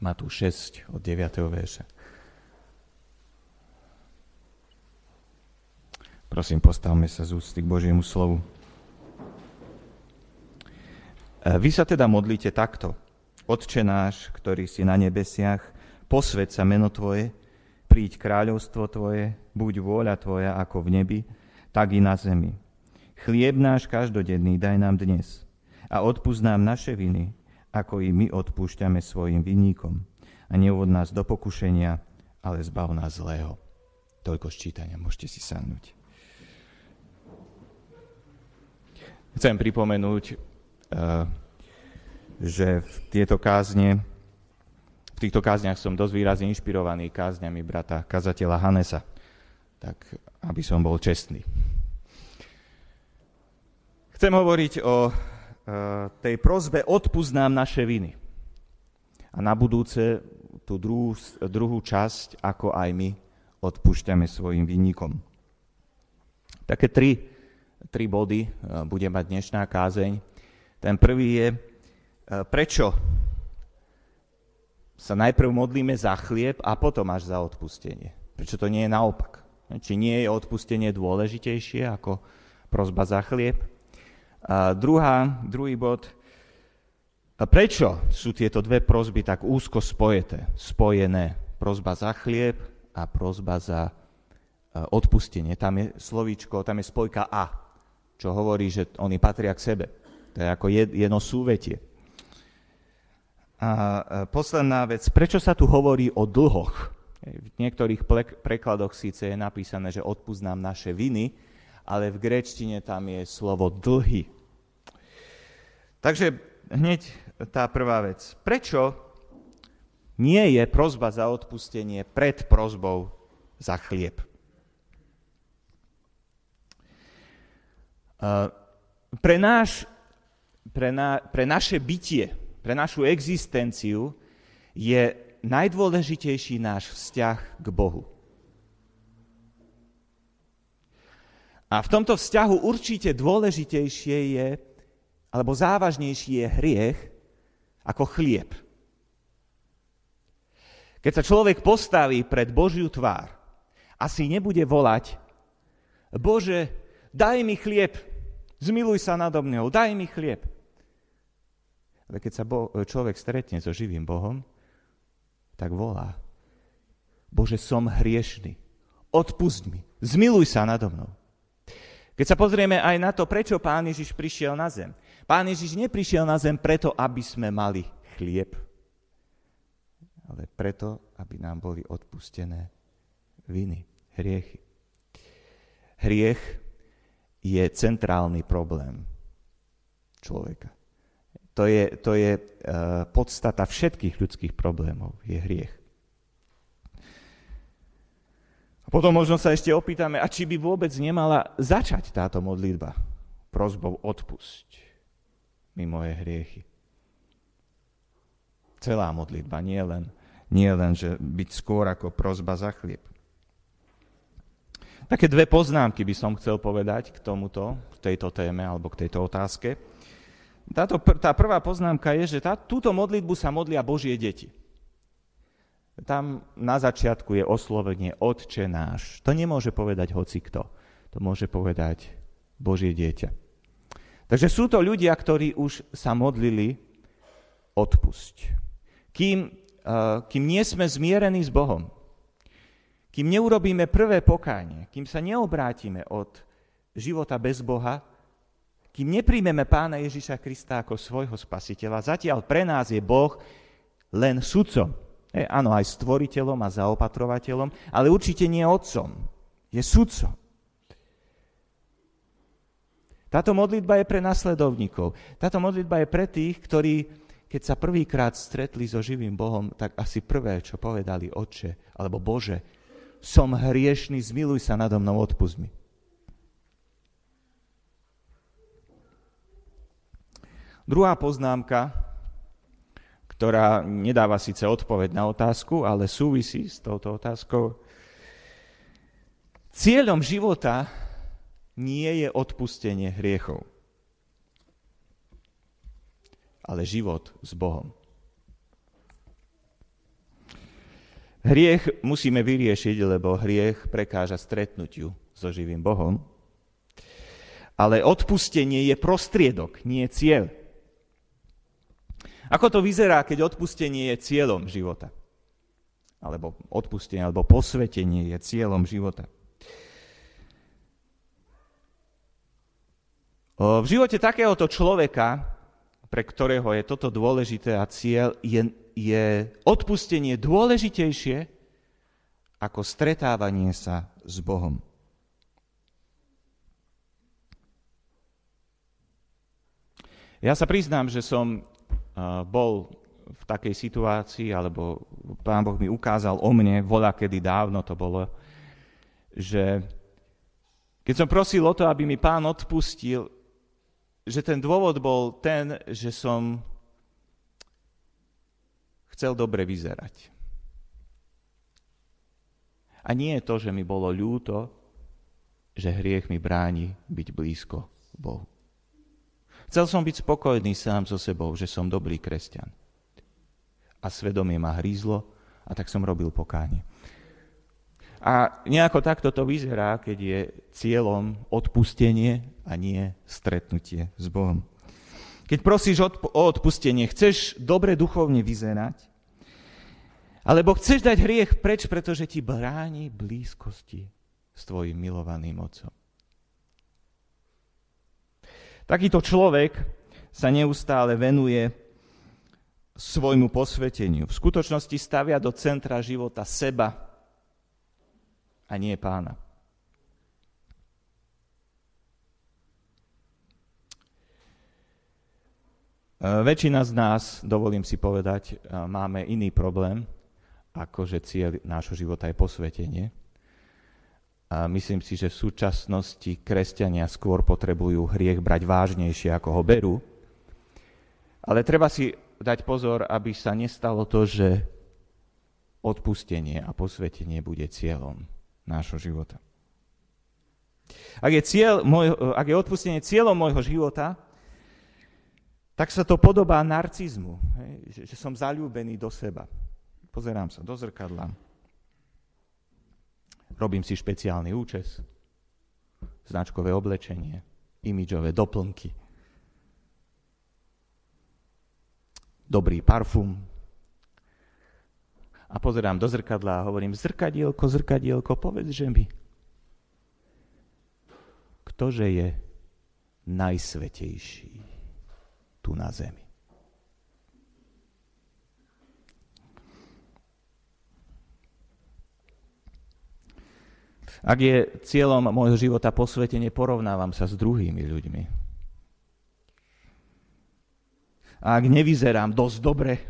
Matúš 6 od 9. verša. Prosím, postavme sa z ústy k Božiemu slovu. E, vy sa teda modlíte takto. Otče náš, ktorý si na nebesiach, posved sa meno Tvoje, príď kráľovstvo Tvoje, buď vôľa Tvoja ako v nebi, tak i na zemi. Chlieb náš každodenný daj nám dnes a odpúsť nám naše viny, ako i my odpúšťame svojim vinníkom. A neuvod nás do pokušenia, ale zbav nás zlého. Toľko ščítania, môžete si sadnúť. Chcem pripomenúť, eh, že v tieto kázne, v týchto kázniach som dosť výrazne inšpirovaný kázňami brata kazateľa Hanesa, tak aby som bol čestný. Chcem hovoriť o tej prozbe nám naše viny. A na budúce tú druhú, druhú časť, ako aj my odpúšťame svojim vinníkom. Také tri tri body e, bude mať dnešná kázeň. Ten prvý je, e, prečo sa najprv modlíme za chlieb a potom až za odpustenie. Prečo to nie je naopak? Či nie je odpustenie dôležitejšie ako prozba za chlieb? A druhá, druhý bod, a prečo sú tieto dve prozby tak úzko spojeté, spojené? Prozba za chlieb a prozba za e, odpustenie. Tam je slovíčko, tam je spojka a čo hovorí, že oni patria k sebe. To je ako jedno súvetie. A posledná vec, prečo sa tu hovorí o dlhoch? V niektorých prekladoch síce je napísané, že odpúznám naše viny, ale v gréčtine tam je slovo dlhy. Takže hneď tá prvá vec. Prečo nie je prozba za odpustenie pred prozbou za chlieb? Pre, náš, pre, na, pre naše bytie, pre našu existenciu je najdôležitejší náš vzťah k Bohu. A v tomto vzťahu určite dôležitejšie je, alebo závažnejší je hriech ako chlieb. Keď sa človek postaví pred Božiu tvár, asi nebude volať, Bože, daj mi chlieb, Zmiluj sa nado mňou, daj mi chlieb. Ale keď sa bo- človek stretne so živým Bohom, tak volá, Bože, som hriešný, odpust mi, zmiluj sa nado mnou. Keď sa pozrieme aj na to, prečo Pán Ježiš prišiel na zem. Pán Ježiš neprišiel na zem preto, aby sme mali chlieb, ale preto, aby nám boli odpustené viny, hriechy. Hriech je centrálny problém človeka. To je, to je uh, podstata všetkých ľudských problémov, je hriech. A potom možno sa ešte opýtame, a či by vôbec nemala začať táto modlitba prozbou odpusť mi moje hriechy. Celá modlitba, nie len, nie len, že byť skôr ako prozba za chlieb. Také dve poznámky by som chcel povedať k tomuto, k tejto téme alebo k tejto otázke. Táto, tá prvá poznámka je, že tá, túto modlitbu sa modlia Božie deti. Tam na začiatku je oslovenie Otče náš. To nemôže povedať hoci kto. To môže povedať Božie dieťa. Takže sú to ľudia, ktorí už sa modlili odpusť. Kým, uh, kým nie sme zmierení s Bohom, kým neurobíme prvé pokánie, kým sa neobrátime od života bez Boha, kým nepríjmeme pána Ježiša Krista ako svojho spasiteľa, zatiaľ pre nás je Boh len sudcom. E, áno, aj stvoriteľom a zaopatrovateľom, ale určite nie otcom. Je sudcom. Táto modlitba je pre nasledovníkov. Táto modlitba je pre tých, ktorí, keď sa prvýkrát stretli so živým Bohom, tak asi prvé, čo povedali, Oče, alebo Bože, som hriešný, zmiluj sa nado mnou, odpust mi. Druhá poznámka, ktorá nedáva síce odpoveď na otázku, ale súvisí s touto otázkou. Cieľom života nie je odpustenie hriechov, ale život s Bohom. Hriech musíme vyriešiť, lebo hriech prekáža stretnutiu so živým Bohom. Ale odpustenie je prostriedok, nie cieľ. Ako to vyzerá, keď odpustenie je cieľom života? Alebo odpustenie, alebo posvetenie je cieľom života. V živote takéhoto človeka, pre ktorého je toto dôležité a cieľ, je je odpustenie dôležitejšie ako stretávanie sa s Bohom. Ja sa priznám, že som bol v takej situácii, alebo Pán Boh mi ukázal o mne, voľa kedy dávno to bolo, že keď som prosil o to, aby mi Pán odpustil, že ten dôvod bol ten, že som chcel dobre vyzerať. A nie je to, že mi bolo ľúto, že hriech mi bráni byť blízko Bohu. Chcel som byť spokojný sám so sebou, že som dobrý kresťan. A svedomie ma hrízlo a tak som robil pokánie. A nejako takto to vyzerá, keď je cieľom odpustenie a nie stretnutie s Bohom. Keď prosíš o odpustenie, chceš dobre duchovne vyzerať, alebo chceš dať hriech preč, pretože ti bráni blízkosti s tvojim milovaným otcom. Takýto človek sa neustále venuje svojmu posveteniu. V skutočnosti stavia do centra života seba a nie pána. Väčšina z nás, dovolím si povedať, máme iný problém, ako že cieľ nášho života je posvetenie. A myslím si, že v súčasnosti kresťania skôr potrebujú hriech brať vážnejšie, ako ho berú. Ale treba si dať pozor, aby sa nestalo to, že odpustenie a posvetenie bude cieľom nášho života. Ak je, cieľ môj, ak je odpustenie cieľom môjho života, tak sa to podobá narcizmu, že, že som zalúbený do seba. Pozerám sa do zrkadla. Robím si špeciálny účes, značkové oblečenie, imidžové doplnky, dobrý parfum. A pozerám do zrkadla a hovorím, zrkadielko, zrkadielko, povedz, že mi, ktože je najsvetejší tu na zemi. Ak je cieľom môjho života posvetenie, porovnávam sa s druhými ľuďmi. A ak nevyzerám dosť dobre,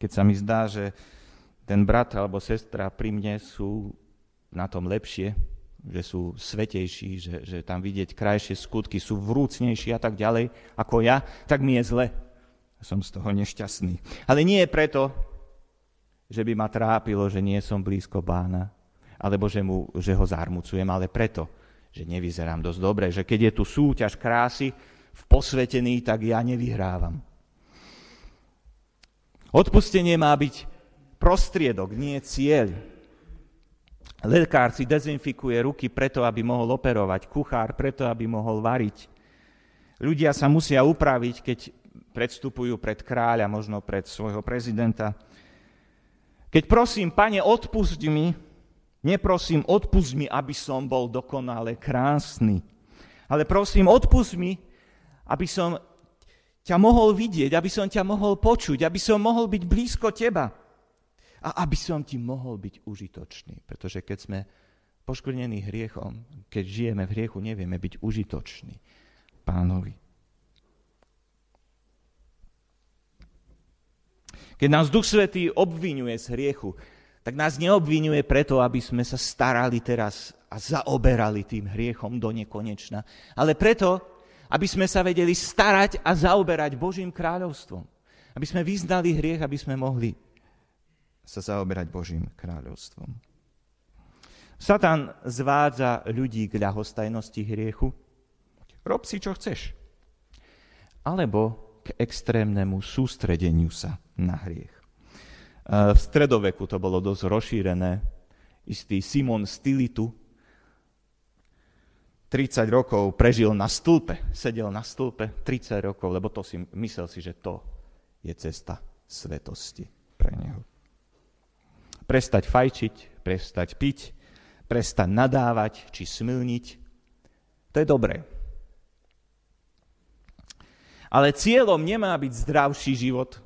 keď sa mi zdá, že ten brat alebo sestra pri mne sú na tom lepšie, že sú svetejší, že, že tam vidieť krajšie skutky, sú vrúcnejší a tak ďalej ako ja, tak mi je zle. Som z toho nešťastný. Ale nie je preto, že by ma trápilo, že nie som blízko bána, alebo že, mu, že ho zarmucujem, ale preto, že nevyzerám dosť dobre, že keď je tu súťaž krásy v posvetení, tak ja nevyhrávam. Odpustenie má byť prostriedok, nie cieľ. Lekár si dezinfikuje ruky preto, aby mohol operovať, kuchár preto, aby mohol variť. Ľudia sa musia upraviť, keď predstupujú pred kráľa, možno pred svojho prezidenta. Keď prosím, pane, odpust mi, Neprosím, odpust mi, aby som bol dokonale krásny. Ale prosím, odpust mi, aby som ťa mohol vidieť, aby som ťa mohol počuť, aby som mohol byť blízko teba. A aby som ti mohol byť užitočný. Pretože keď sme poškvrnení hriechom, keď žijeme v hriechu, nevieme byť užitoční pánovi. Keď nás Duch Svetý obvinuje z hriechu, tak nás neobvinuje preto, aby sme sa starali teraz a zaoberali tým hriechom do nekonečna, ale preto, aby sme sa vedeli starať a zaoberať Božím kráľovstvom. Aby sme vyznali hriech, aby sme mohli sa zaoberať Božím kráľovstvom. Satan zvádza ľudí k ľahostajnosti hriechu. Rob si, čo chceš. Alebo k extrémnemu sústredeniu sa na hriech. V stredoveku to bolo dosť rozšírené. Istý Simon Stilitu 30 rokov prežil na stĺpe, sedel na stĺpe 30 rokov, lebo to si, myslel si, že to je cesta svetosti pre neho. Prestať fajčiť, prestať piť, prestať nadávať či smilniť, to je dobré. Ale cieľom nemá byť zdravší život,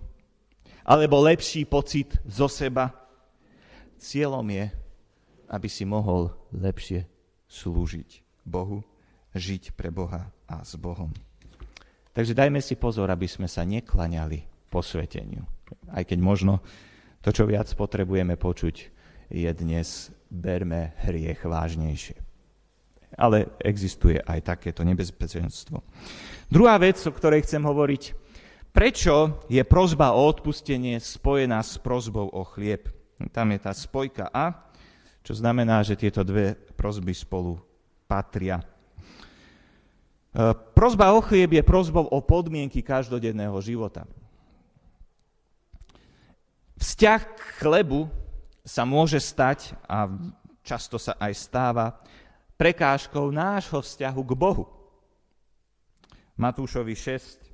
alebo lepší pocit zo seba. Cieľom je, aby si mohol lepšie slúžiť Bohu, žiť pre Boha a s Bohom. Takže dajme si pozor, aby sme sa neklaňali posveteniu. Aj keď možno to, čo viac potrebujeme počuť, je dnes berme hriech vážnejšie. Ale existuje aj takéto nebezpečenstvo. Druhá vec, o ktorej chcem hovoriť, Prečo je prozba o odpustenie spojená s prozbou o chlieb? Tam je tá spojka A, čo znamená, že tieto dve prozby spolu patria. E, prozba o chlieb je prozbou o podmienky každodenného života. Vzťah k chlebu sa môže stať, a často sa aj stáva, prekážkou nášho vzťahu k Bohu. Matúšovi 6,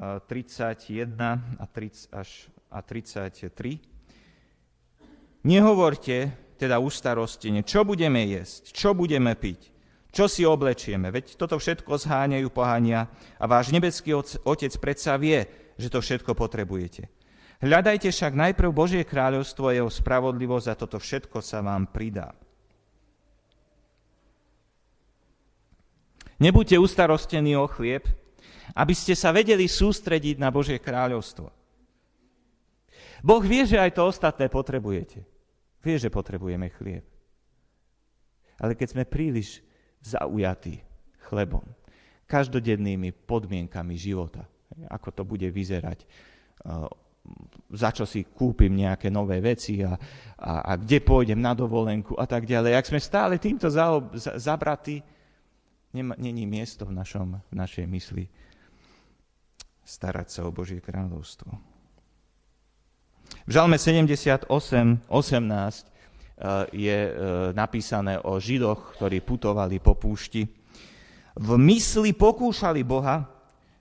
31 a, 30 až, a 33. Nehovorte teda ustarostene, čo budeme jesť, čo budeme piť, čo si oblečieme, veď toto všetko zháňajú pohania a váš nebeský Otec predsa vie, že to všetko potrebujete. Hľadajte však najprv Božie kráľovstvo a jeho spravodlivosť a toto všetko sa vám pridá. Nebuďte ustarostení o chlieb, aby ste sa vedeli sústrediť na Božie kráľovstvo. Boh vie, že aj to ostatné potrebujete. Vie, že potrebujeme chlieb. Ale keď sme príliš zaujatí chlebom, každodennými podmienkami života, ako to bude vyzerať, za čo si kúpim nejaké nové veci a, a, a kde pôjdem na dovolenku a tak ďalej. Ak sme stále týmto zabratí, není miesto v, našom, v našej mysli starať sa o Božie kráľovstvo. V Žalme 78, 18 eh, je eh, napísané o Židoch, ktorí putovali po púšti. V mysli pokúšali Boha,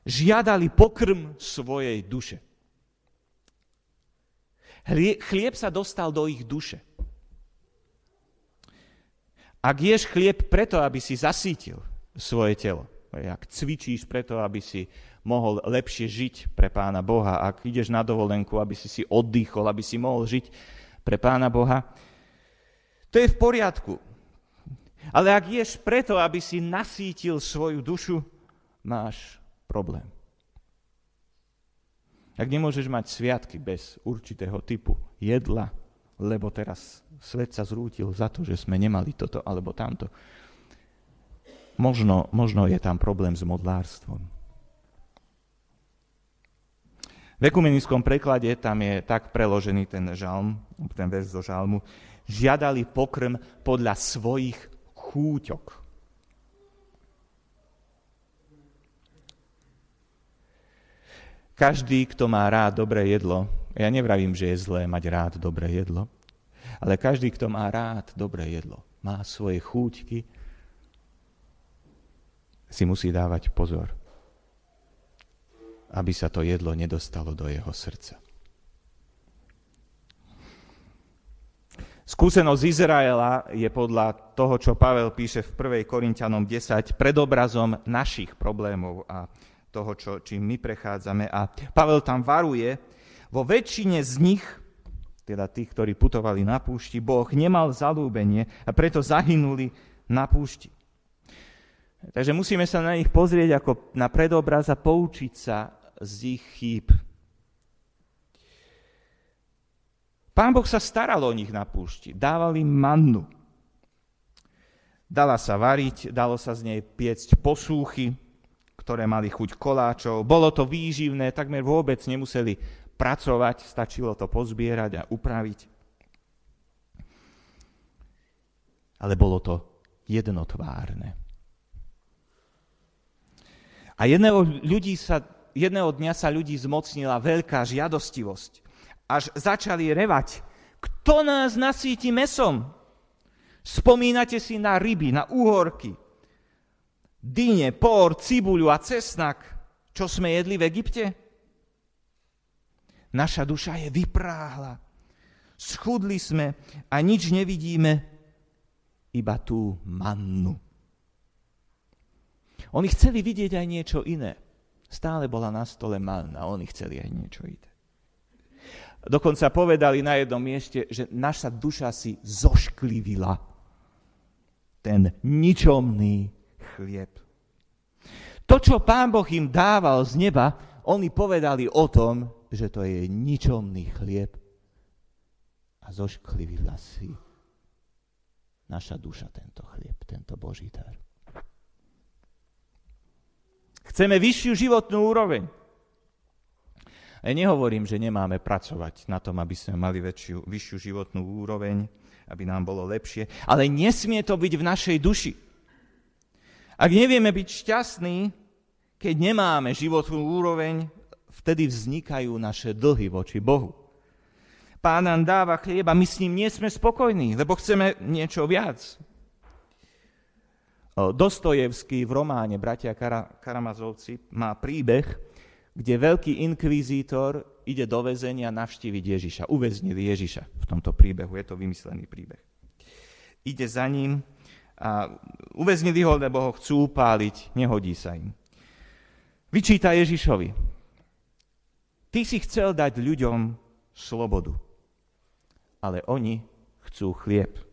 žiadali pokrm svojej duše. Chlieb sa dostal do ich duše. Ak ješ chlieb preto, aby si zasítil svoje telo, ak cvičíš preto, aby si mohol lepšie žiť pre Pána Boha, ak ideš na dovolenku, aby si si oddychol, aby si mohol žiť pre Pána Boha, to je v poriadku. Ale ak ješ preto, aby si nasítil svoju dušu, máš problém. Ak nemôžeš mať sviatky bez určitého typu jedla, lebo teraz svet sa zrútil za to, že sme nemali toto alebo tamto, možno, možno je tam problém s modlárstvom. V ekumenickom preklade tam je tak preložený ten žalm, ten verš zo žalmu, žiadali pokrm podľa svojich chúťok. Každý, kto má rád dobré jedlo, ja nevravím, že je zlé mať rád dobré jedlo, ale každý, kto má rád dobré jedlo, má svoje chúťky, si musí dávať pozor aby sa to jedlo nedostalo do jeho srdca. Skúsenosť Izraela je podľa toho, čo Pavel píše v 1. Korintianom 10, predobrazom našich problémov a toho, čo, čím my prechádzame. A Pavel tam varuje, vo väčšine z nich, teda tých, ktorí putovali na púšti, Boh nemal zalúbenie a preto zahynuli na púšti. Takže musíme sa na nich pozrieť ako na predobraz a poučiť sa z ich chýb. Pán Boh sa staral o nich na púšti, dával im mannu. Dala sa variť, dalo sa z nej piecť posúchy, ktoré mali chuť koláčov. Bolo to výživné, takmer vôbec nemuseli pracovať, stačilo to pozbierať a upraviť. Ale bolo to jednotvárne. A jedného ľudí sa jedného dňa sa ľudí zmocnila veľká žiadostivosť až začali revať. Kto nás nasíti mesom? Spomínate si na ryby, na úhorky, dyne, por, cibuľu a cesnak, čo sme jedli v Egypte? Naša duša je vypráhla. Schudli sme a nič nevidíme, iba tú mannu. Oni chceli vidieť aj niečo iné. Stále bola na stole manna, oni chceli aj niečo iné. Dokonca povedali na jednom mieste, že naša duša si zošklivila ten ničomný chlieb. To, čo pán Boh im dával z neba, oni povedali o tom, že to je ničomný chlieb a zošklivila si naša duša tento chlieb, tento Boží dar. Chceme vyššiu životnú úroveň. Ja nehovorím, že nemáme pracovať na tom, aby sme mali väčšiu, vyššiu životnú úroveň, aby nám bolo lepšie, ale nesmie to byť v našej duši. Ak nevieme byť šťastní, keď nemáme životnú úroveň, vtedy vznikajú naše dlhy voči Bohu. Pán nám dáva chlieba, my s ním nie sme spokojní, lebo chceme niečo viac. Dostojevský v románe Bratia Karamazovci má príbeh, kde veľký inkvizítor ide do väzenia navštíviť Ježiša. Uväznili Ježiša v tomto príbehu, je to vymyslený príbeh. Ide za ním a uväznili ho, lebo ho chcú upáliť, nehodí sa im. Vyčíta Ježišovi. Ty si chcel dať ľuďom slobodu, ale oni chcú chlieb.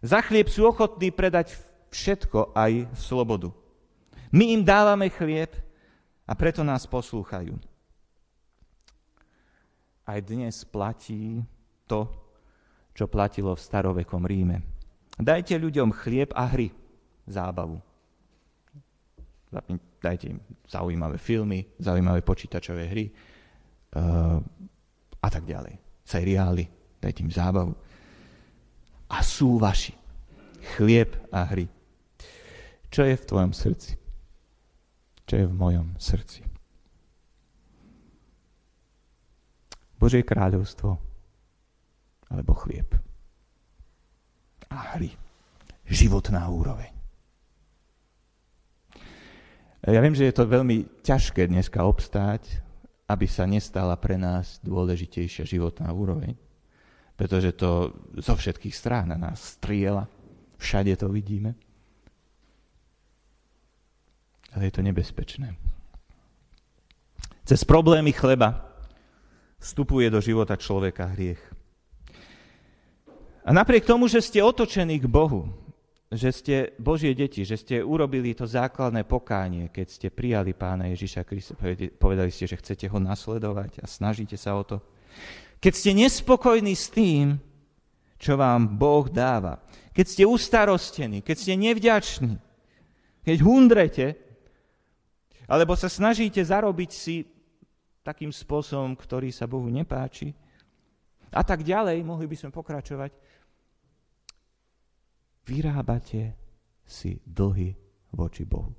Za chlieb sú ochotní predať všetko, aj slobodu. My im dávame chlieb, a preto nás poslúchajú. Aj dnes platí to, čo platilo v starovekom Ríme. Dajte ľuďom chlieb a hry, zábavu. Dajte im zaujímavé filmy, zaujímavé počítačové hry uh, a tak ďalej. Seriály, dajte im zábavu. A sú vaši. Chlieb a hry. Čo je v tvojom srdci? čo je v mojom srdci. Božie kráľovstvo alebo chlieb a hry. Životná úroveň. Ja viem, že je to veľmi ťažké dneska obstáť, aby sa nestala pre nás dôležitejšia životná úroveň, pretože to zo všetkých strán na nás striela, všade to vidíme ale je to nebezpečné. Cez problémy chleba vstupuje do života človeka hriech. A napriek tomu, že ste otočení k Bohu, že ste Božie deti, že ste urobili to základné pokánie, keď ste prijali pána Ježiša Krista, povedali ste, že chcete ho nasledovať a snažíte sa o to. Keď ste nespokojní s tým, čo vám Boh dáva, keď ste ustarostení, keď ste nevďační, keď hundrete, alebo sa snažíte zarobiť si takým spôsobom, ktorý sa Bohu nepáči. A tak ďalej, mohli by sme pokračovať. Vyrábate si dlhy voči Bohu.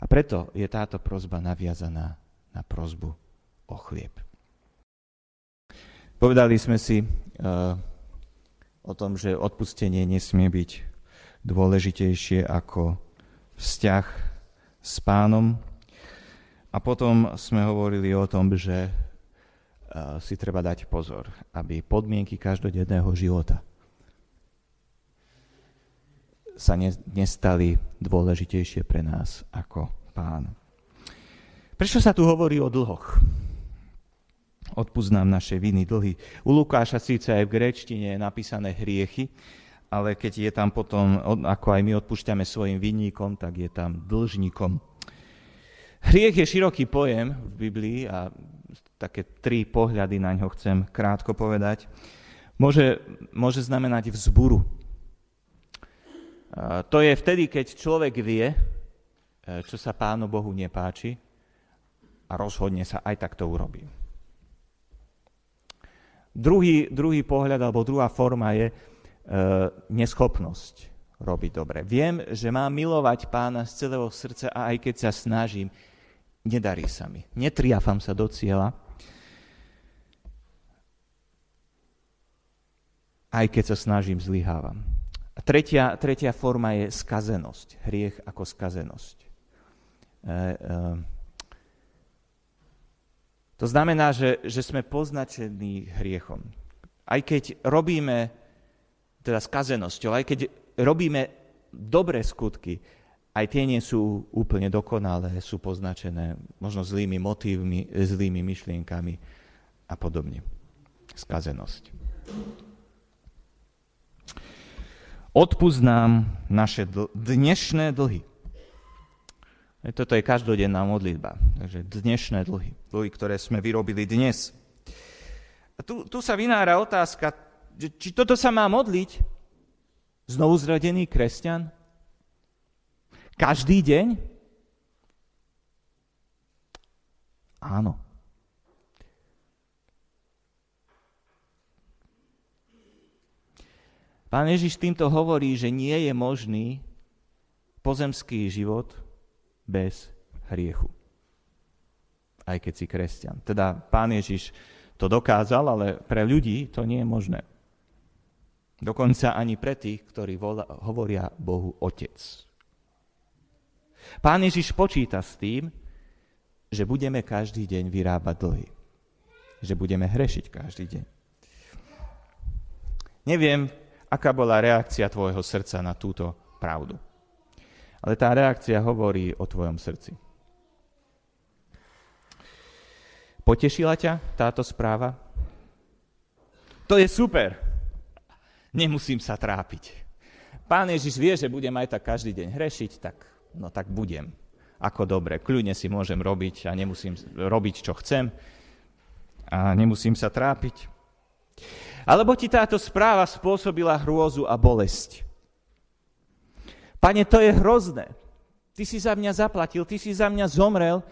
A preto je táto prozba naviazaná na prozbu o chlieb. Povedali sme si uh, o tom, že odpustenie nesmie byť dôležitejšie ako vzťah s pánom. A potom sme hovorili o tom, že e, si treba dať pozor, aby podmienky každodenného života sa nestali dôležitejšie pre nás ako pán. Prečo sa tu hovorí o dlhoch? Odpúsť naše viny, dlhy. U Lukáša síce aj v gréčtine je napísané hriechy, ale keď je tam potom, ako aj my odpúšťame svojim vinníkom, tak je tam dlžníkom. Hriech je široký pojem v Biblii a také tri pohľady na ňo chcem krátko povedať. Môže, môže znamenať vzburu. To je vtedy, keď človek vie, e, čo sa Pánu Bohu nepáči a rozhodne sa aj tak to urobí. Druhý, druhý pohľad alebo druhá forma je, E, neschopnosť robiť dobre. Viem, že mám milovať pána z celého srdca a aj keď sa snažím, nedarí sa mi, netriafam sa do cieľa, aj keď sa snažím, zlyhávam. A tretia, tretia forma je skazenosť, hriech ako skazenosť. E, e, to znamená, že, že sme poznačení hriechom. Aj keď robíme, teda skazenosťou, aj keď robíme dobré skutky, aj tie nie sú úplne dokonalé, sú poznačené možno zlými motívmi, zlými myšlienkami a podobne. Skazenosť. Odpúsť naše dl- dnešné dlhy. Toto je každodenná modlitba. Takže dnešné dlhy. Dlhy, ktoré sme vyrobili dnes. A tu, tu sa vynára otázka, či toto sa má modliť znovu zrodený kresťan? Každý deň? Áno. Pán Ježiš týmto hovorí, že nie je možný pozemský život bez hriechu. Aj keď si kresťan. Teda pán Ježiš to dokázal, ale pre ľudí to nie je možné. Dokonca ani pre tých, ktorí hovoria Bohu Otec. Pán Ježiš počíta s tým, že budeme každý deň vyrábať dlhy. Že budeme hrešiť každý deň. Neviem, aká bola reakcia tvojho srdca na túto pravdu. Ale tá reakcia hovorí o tvojom srdci. Potešila ťa táto správa? To je super. Nemusím sa trápiť. Pán Ježiš vie, že budem aj tak každý deň hrešiť, tak, no tak budem. Ako dobre, kľudne si môžem robiť a nemusím robiť, čo chcem a nemusím sa trápiť. Alebo ti táto správa spôsobila hrôzu a bolesť. Pane, to je hrozné. Ty si za mňa zaplatil, ty si za mňa zomrel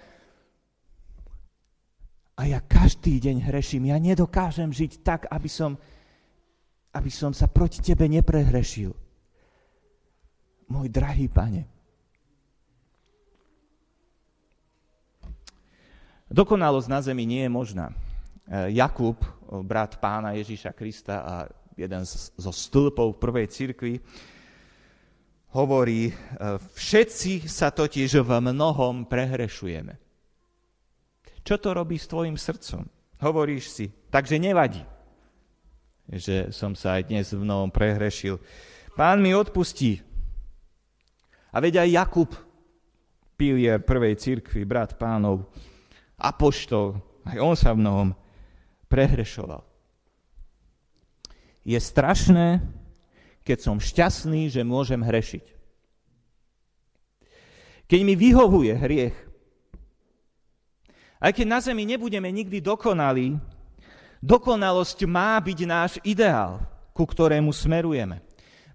a ja každý deň hreším. Ja nedokážem žiť tak, aby som, aby som sa proti tebe neprehrešil. Môj drahý pane. Dokonalosť na zemi nie je možná. E, Jakub, brat pána Ježíša Krista a jeden zo stĺpov prvej cirkvi, hovorí, e, všetci sa totiž v mnohom prehrešujeme. Čo to robí s tvojim srdcom? Hovoríš si, takže nevadí, že som sa aj dnes v mnohom prehrešil. Pán mi odpustí. A veď aj Jakub, pilier prvej cirkvi, brat pánov, apoštol, aj on sa v mnohom prehrešoval. Je strašné, keď som šťastný, že môžem hrešiť. Keď mi vyhovuje hriech, aj keď na zemi nebudeme nikdy dokonalí, dokonalosť má byť náš ideál, ku ktorému smerujeme.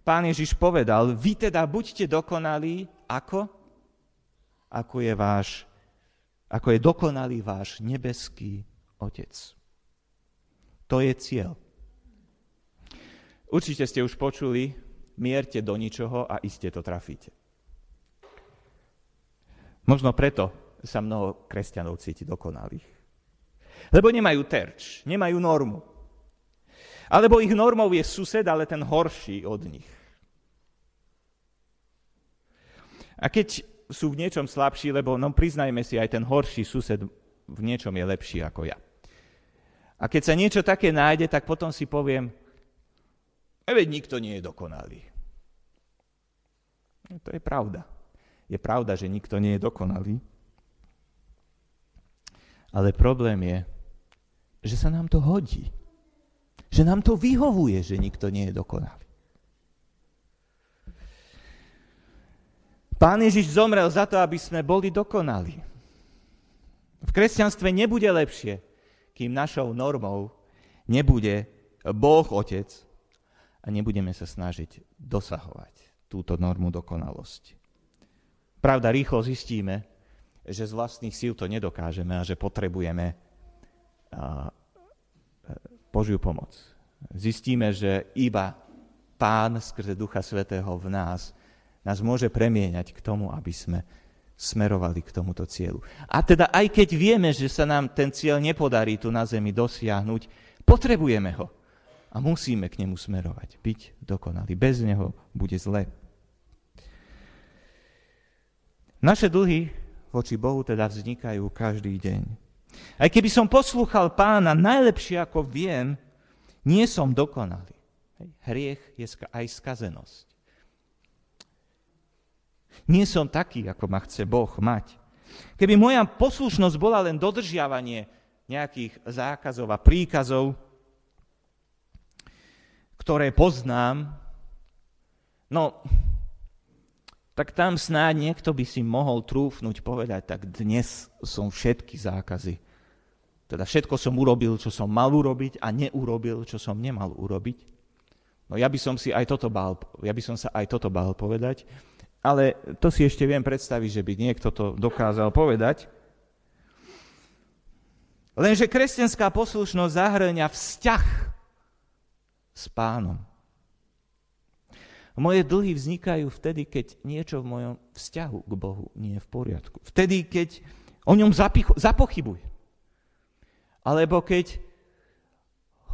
Pán Ježiš povedal, vy teda buďte dokonalí, ako? Ako je, váš, ako je dokonalý váš nebeský Otec. To je cieľ. Určite ste už počuli, mierte do ničoho a iste to trafíte. Možno preto sa mnoho kresťanov cíti dokonalých. Lebo nemajú terč, nemajú normu. Alebo ich normou je sused, ale ten horší od nich. A keď sú v niečom slabší, lebo no priznajme si, aj ten horší sused v niečom je lepší ako ja. A keď sa niečo také nájde, tak potom si poviem, veď nikto nie je dokonalý. No, to je pravda. Je pravda, že nikto nie je dokonalý. Ale problém je, že sa nám to hodí. Že nám to vyhovuje, že nikto nie je dokonalý. Pán Ježiš zomrel za to, aby sme boli dokonali. V kresťanstve nebude lepšie, kým našou normou nebude Boh Otec a nebudeme sa snažiť dosahovať túto normu dokonalosti. Pravda, rýchlo zistíme, že z vlastných síl to nedokážeme a že potrebujeme Božiu pomoc. Zistíme, že iba Pán skrze Ducha Svetého v nás nás môže premieňať k tomu, aby sme smerovali k tomuto cieľu. A teda aj keď vieme, že sa nám ten cieľ nepodarí tu na zemi dosiahnuť, potrebujeme ho a musíme k nemu smerovať, byť dokonalý. Bez neho bude zle. Naše dlhy voči Bohu teda vznikajú každý deň. Aj keby som poslúchal pána najlepšie ako viem, nie som dokonalý. Hriech je aj skazenosť. Nie som taký, ako ma chce Boh mať. Keby moja poslušnosť bola len dodržiavanie nejakých zákazov a príkazov, ktoré poznám, no, tak tam snáď niekto by si mohol trúfnuť, povedať, tak dnes som všetky zákazy. Teda všetko som urobil, čo som mal urobiť a neurobil, čo som nemal urobiť. No ja by som si aj toto bál, ja by som sa aj toto bál povedať, ale to si ešte viem predstaviť, že by niekto to dokázal povedať. Lenže kresťanská poslušnosť zahrňa vzťah s pánom. Moje dlhy vznikajú vtedy, keď niečo v mojom vzťahu k Bohu nie je v poriadku. Vtedy, keď o ňom zapochybujem. Alebo keď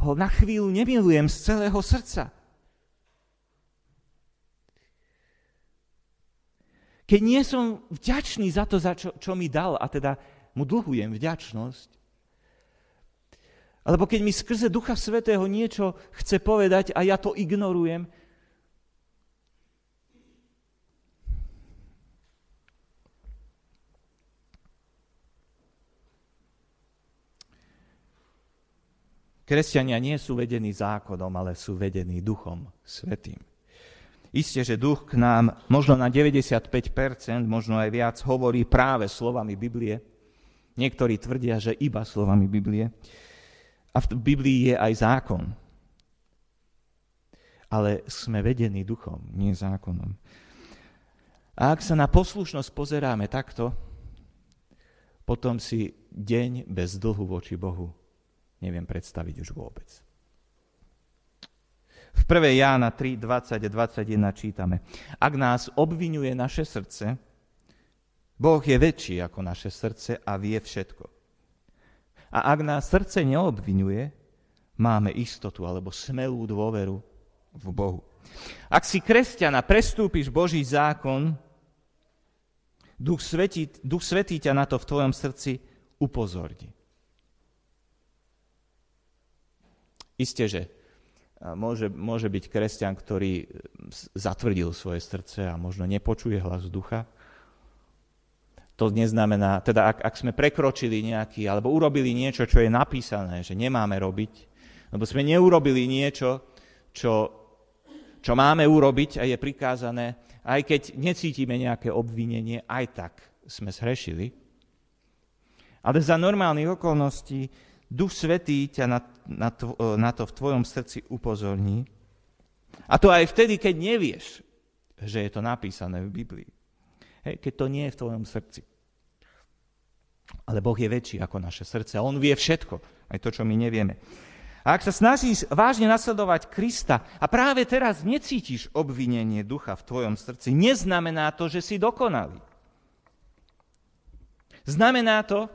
ho na chvíľu nemilujem z celého srdca. Keď nie som vďačný za to, za čo, čo mi dal, a teda mu dlhujem vďačnosť, alebo keď mi skrze Ducha Svetého niečo chce povedať a ja to ignorujem, Kresťania nie sú vedení zákonom, ale sú vedení Duchom Svetým. Isté, že duch k nám možno na 95%, možno aj viac, hovorí práve slovami Biblie. Niektorí tvrdia, že iba slovami Biblie. A v Biblii je aj zákon. Ale sme vedení duchom, nie zákonom. A ak sa na poslušnosť pozeráme takto, potom si deň bez dlhu voči Bohu neviem predstaviť už vôbec. V 1. Jána 3, 20 a 21 čítame. Ak nás obvinuje naše srdce, Boh je väčší ako naše srdce a vie všetko. A ak nás srdce neobvinuje, máme istotu alebo smelú dôveru v Bohu. Ak si kresťana prestúpiš Boží zákon, Duch Svetý, Duch Svetý ťa na to v tvojom srdci upozorní. Isté, že môže, môže byť kresťan, ktorý zatvrdil svoje srdce a možno nepočuje hlas ducha. To neznamená, teda ak, ak sme prekročili nejaký, alebo urobili niečo, čo je napísané, že nemáme robiť, lebo sme neurobili niečo, čo, čo máme urobiť a je prikázané, aj keď necítime nejaké obvinenie, aj tak sme zhrešili. Ale za normálnych okolností Duch Svetý ťa na, na, to, na to v tvojom srdci upozorní. A to aj vtedy, keď nevieš, že je to napísané v Biblii. Hej, keď to nie je v tvojom srdci. Ale Boh je väčší ako naše srdce. On vie všetko, aj to, čo my nevieme. A ak sa snažíš vážne nasledovať Krista a práve teraz necítiš obvinenie ducha v tvojom srdci, neznamená to, že si dokonalý. Znamená to,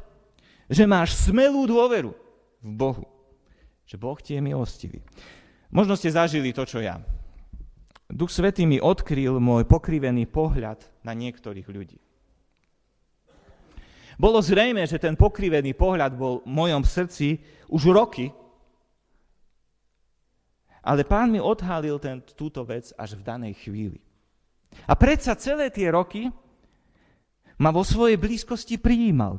že máš smelú dôveru v Bohu. Že Boh ti je milostivý. Možno ste zažili to, čo ja. Duch Svetý mi odkryl môj pokrivený pohľad na niektorých ľudí. Bolo zrejme, že ten pokrivený pohľad bol v mojom srdci už roky, ale pán mi odhalil ten, túto vec až v danej chvíli. A predsa celé tie roky ma vo svojej blízkosti prijímal.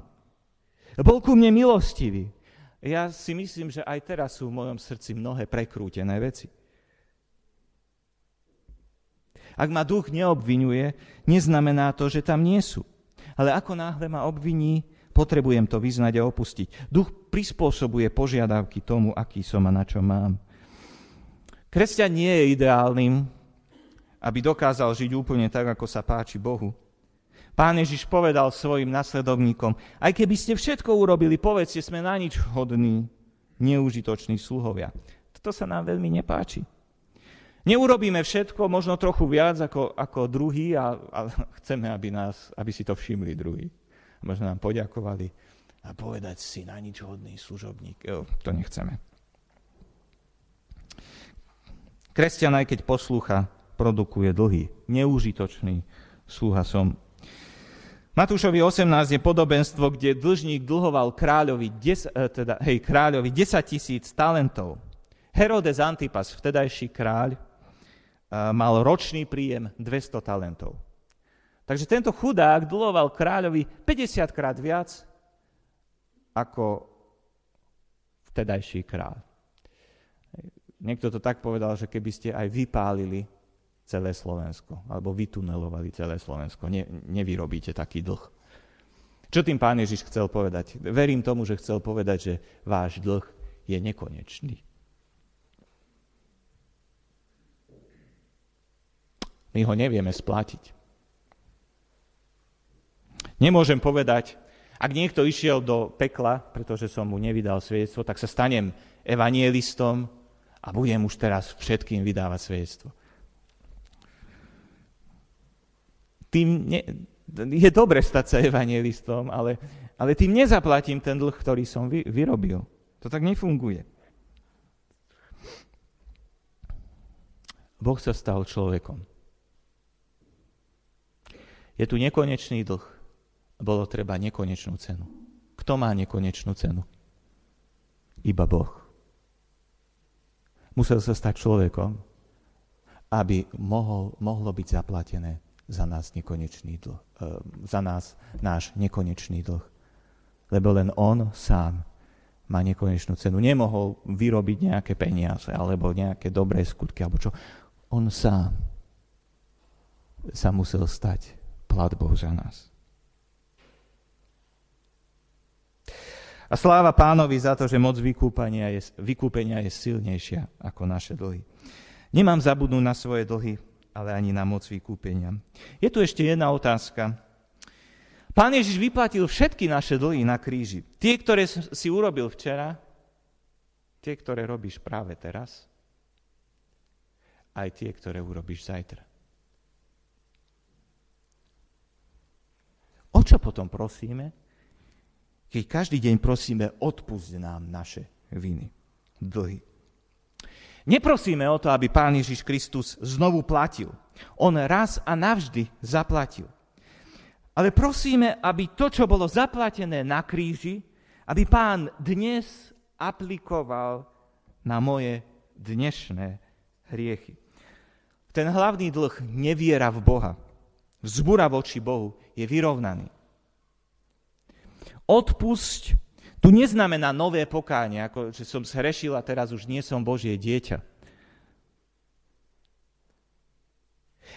Bol ku mne milostivý. Ja si myslím, že aj teraz sú v mojom srdci mnohé prekrútené veci. Ak ma duch neobvinuje, neznamená to, že tam nie sú. Ale ako náhle ma obviní, potrebujem to vyznať a opustiť. Duch prispôsobuje požiadavky tomu, aký som a na čo mám. Kresťan nie je ideálnym, aby dokázal žiť úplne tak, ako sa páči Bohu. Pán Ježiš povedal svojim nasledovníkom, aj keby ste všetko urobili, povedzte, sme na nič hodní, neužitoční sluhovia. Toto sa nám veľmi nepáči. Neurobíme všetko, možno trochu viac ako, ako druhý a, a chceme, aby, nás, aby si to všimli druhý. Možno nám poďakovali a povedať si na nič hodný služobník. Jo, to nechceme. Kresťan, aj keď poslúcha, produkuje dlhy. Neúžitočný sluha som. Matúšovi 18 je podobenstvo, kde dlžník dlhoval kráľovi, des, eh, teda, kráľovi 10 tisíc talentov. Herodes Antipas, vtedajší kráľ, mal ročný príjem 200 talentov. Takže tento chudák dlhoval kráľovi 50 krát viac ako vtedajší kráľ. Niekto to tak povedal, že keby ste aj vypálili celé Slovensko, alebo vytunelovali celé Slovensko, ne, nevyrobíte taký dlh. Čo tým pán Ježiš chcel povedať? Verím tomu, že chcel povedať, že váš dlh je nekonečný. My ho nevieme splatiť. Nemôžem povedať, ak niekto išiel do pekla, pretože som mu nevydal svedectvo, tak sa stanem evanielistom a budem už teraz všetkým vydávať svedectvo. Tým ne, je dobre stať sa evanielistom, ale, ale tým nezaplatím ten dlh, ktorý som vy, vyrobil. To tak nefunguje. Boh sa stal človekom. Je tu nekonečný dlh bolo treba nekonečnú cenu. Kto má nekonečnú cenu? Iba Boh. Musel sa stať človekom, aby mohol, mohlo byť zaplatené za nás nekonečný dlh, e, za nás náš nekonečný dlh. Lebo len On sám má nekonečnú cenu. Nemohol vyrobiť nejaké peniaze alebo nejaké dobré skutky, alebo čo. On sám sa musel stať platbou za nás. A sláva pánovi za to, že moc vykúpenia je, vykúpenia je silnejšia ako naše dlhy. Nemám zabudnúť na svoje dlhy, ale ani na moc vykúpenia. Je tu ešte jedna otázka. Pán Ježiš vyplatil všetky naše dlhy na kríži. Tie, ktoré si urobil včera, tie, ktoré robíš práve teraz, aj tie, ktoré urobíš zajtra. Čo potom prosíme? keď každý deň prosíme, odpust nám naše viny, dlhy. Neprosíme o to, aby Pán Ježiš Kristus znovu platil. On raz a navždy zaplatil. Ale prosíme, aby to, čo bolo zaplatené na kríži, aby Pán dnes aplikoval na moje dnešné hriechy. Ten hlavný dlh neviera v Boha, vzbura voči Bohu je vyrovnaný. Odpusť tu neznamená nové pokánie, ako že som zhrešil a teraz už nie som Božie dieťa.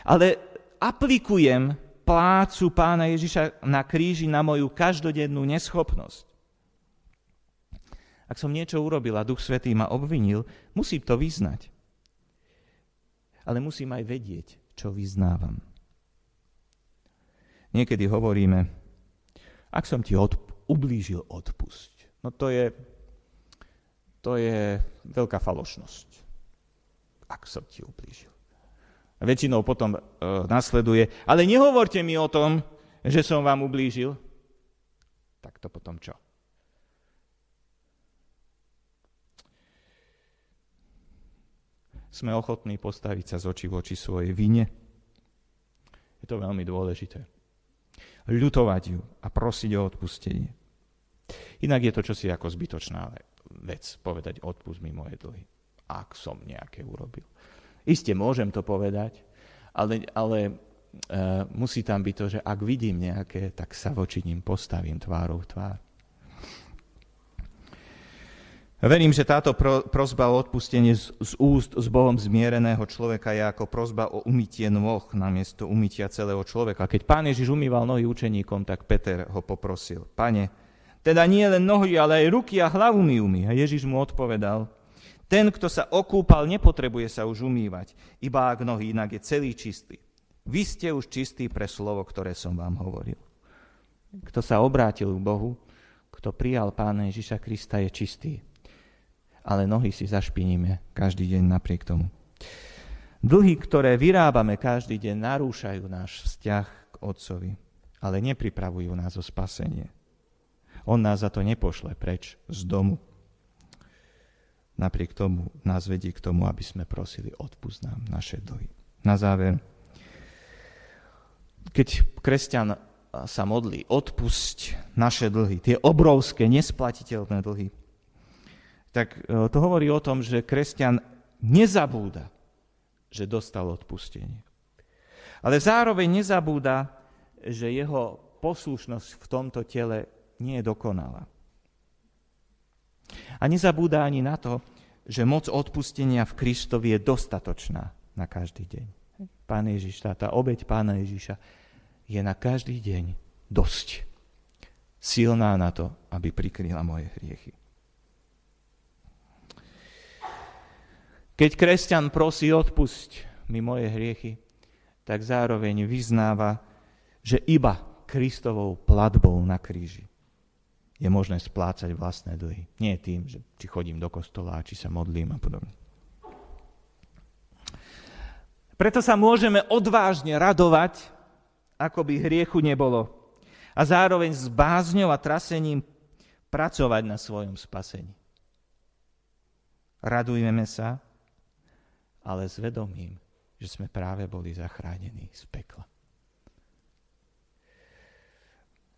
Ale aplikujem plácu pána Ježiša na kríži na moju každodennú neschopnosť. Ak som niečo urobil a Duch Svetý ma obvinil, musím to vyznať. Ale musím aj vedieť, čo vyznávam. Niekedy hovoríme, ak som ti odp- ublížil, odpusť. No to je, to je veľká falošnosť, ak som ti ublížil. A väčšinou potom e, nasleduje, ale nehovorte mi o tom, že som vám ublížil. Tak to potom čo? Sme ochotní postaviť sa z očí v oči svojej vine. Je to veľmi dôležité ľutovať ju a prosiť o odpustenie. Inak je to čosi ako zbytočná vec, povedať odpust mi moje dlhy, ak som nejaké urobil. Isté môžem to povedať, ale, ale e, musí tam byť to, že ak vidím nejaké, tak sa voči ním postavím tvárou v tvár. Verím, že táto prozba o odpustenie z, úst s Bohom zmiereného človeka je ako prozba o umytie nôh namiesto umytia celého človeka. Keď pán Ježiš umýval nohy učeníkom, tak Peter ho poprosil. Pane, teda nie len nohy, ale aj ruky a hlavu mi umý. A Ježiš mu odpovedal, ten, kto sa okúpal, nepotrebuje sa už umývať, iba ak nohy, inak je celý čistý. Vy ste už čistí pre slovo, ktoré som vám hovoril. Kto sa obrátil k Bohu, kto prijal pána Ježiša Krista, je čistý ale nohy si zašpiníme každý deň napriek tomu. Dlhy, ktoré vyrábame každý deň, narúšajú náš vzťah k Otcovi, ale nepripravujú nás o spasenie. On nás za to nepošle preč z domu. Napriek tomu nás vedí k tomu, aby sme prosili, odpúsť nám naše dlhy. Na záver, keď kresťan sa modlí, odpusť naše dlhy, tie obrovské, nesplatiteľné dlhy, tak e, to hovorí o tom, že kresťan nezabúda že dostal odpustenie. Ale zároveň nezabúda, že jeho poslušnosť v tomto tele nie je dokonalá. A nezabúda ani na to, že moc odpustenia v Kristovi je dostatočná na každý deň. Pán Ježiš, tá, tá obeď Pána Ježiša je na každý deň dosť silná na to, aby prikryla moje hriechy. Keď kresťan prosí odpusť mi moje hriechy, tak zároveň vyznáva, že iba Kristovou platbou na kríži je možné splácať vlastné dlhy. Nie tým, že či chodím do kostola, či sa modlím a podobne. Preto sa môžeme odvážne radovať, ako by hriechu nebolo. A zároveň s bázňou a trasením pracovať na svojom spasení. Radujeme sa, ale s vedomím, že sme práve boli zachránení z pekla.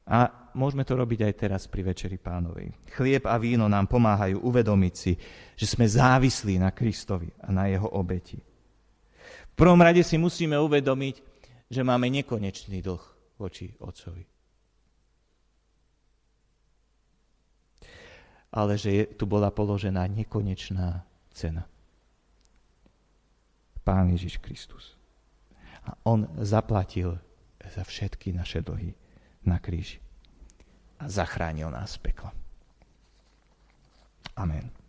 A môžeme to robiť aj teraz pri Večeri pánovej. Chlieb a víno nám pomáhajú uvedomiť si, že sme závislí na Kristovi a na jeho obeti. V prvom rade si musíme uvedomiť, že máme nekonečný dlh voči Otcovi. Ale že je, tu bola položená nekonečná cena. Pán Ježiš Kristus. A On zaplatil za všetky naše dlhy na kríži. A zachránil nás z pekla. Amen.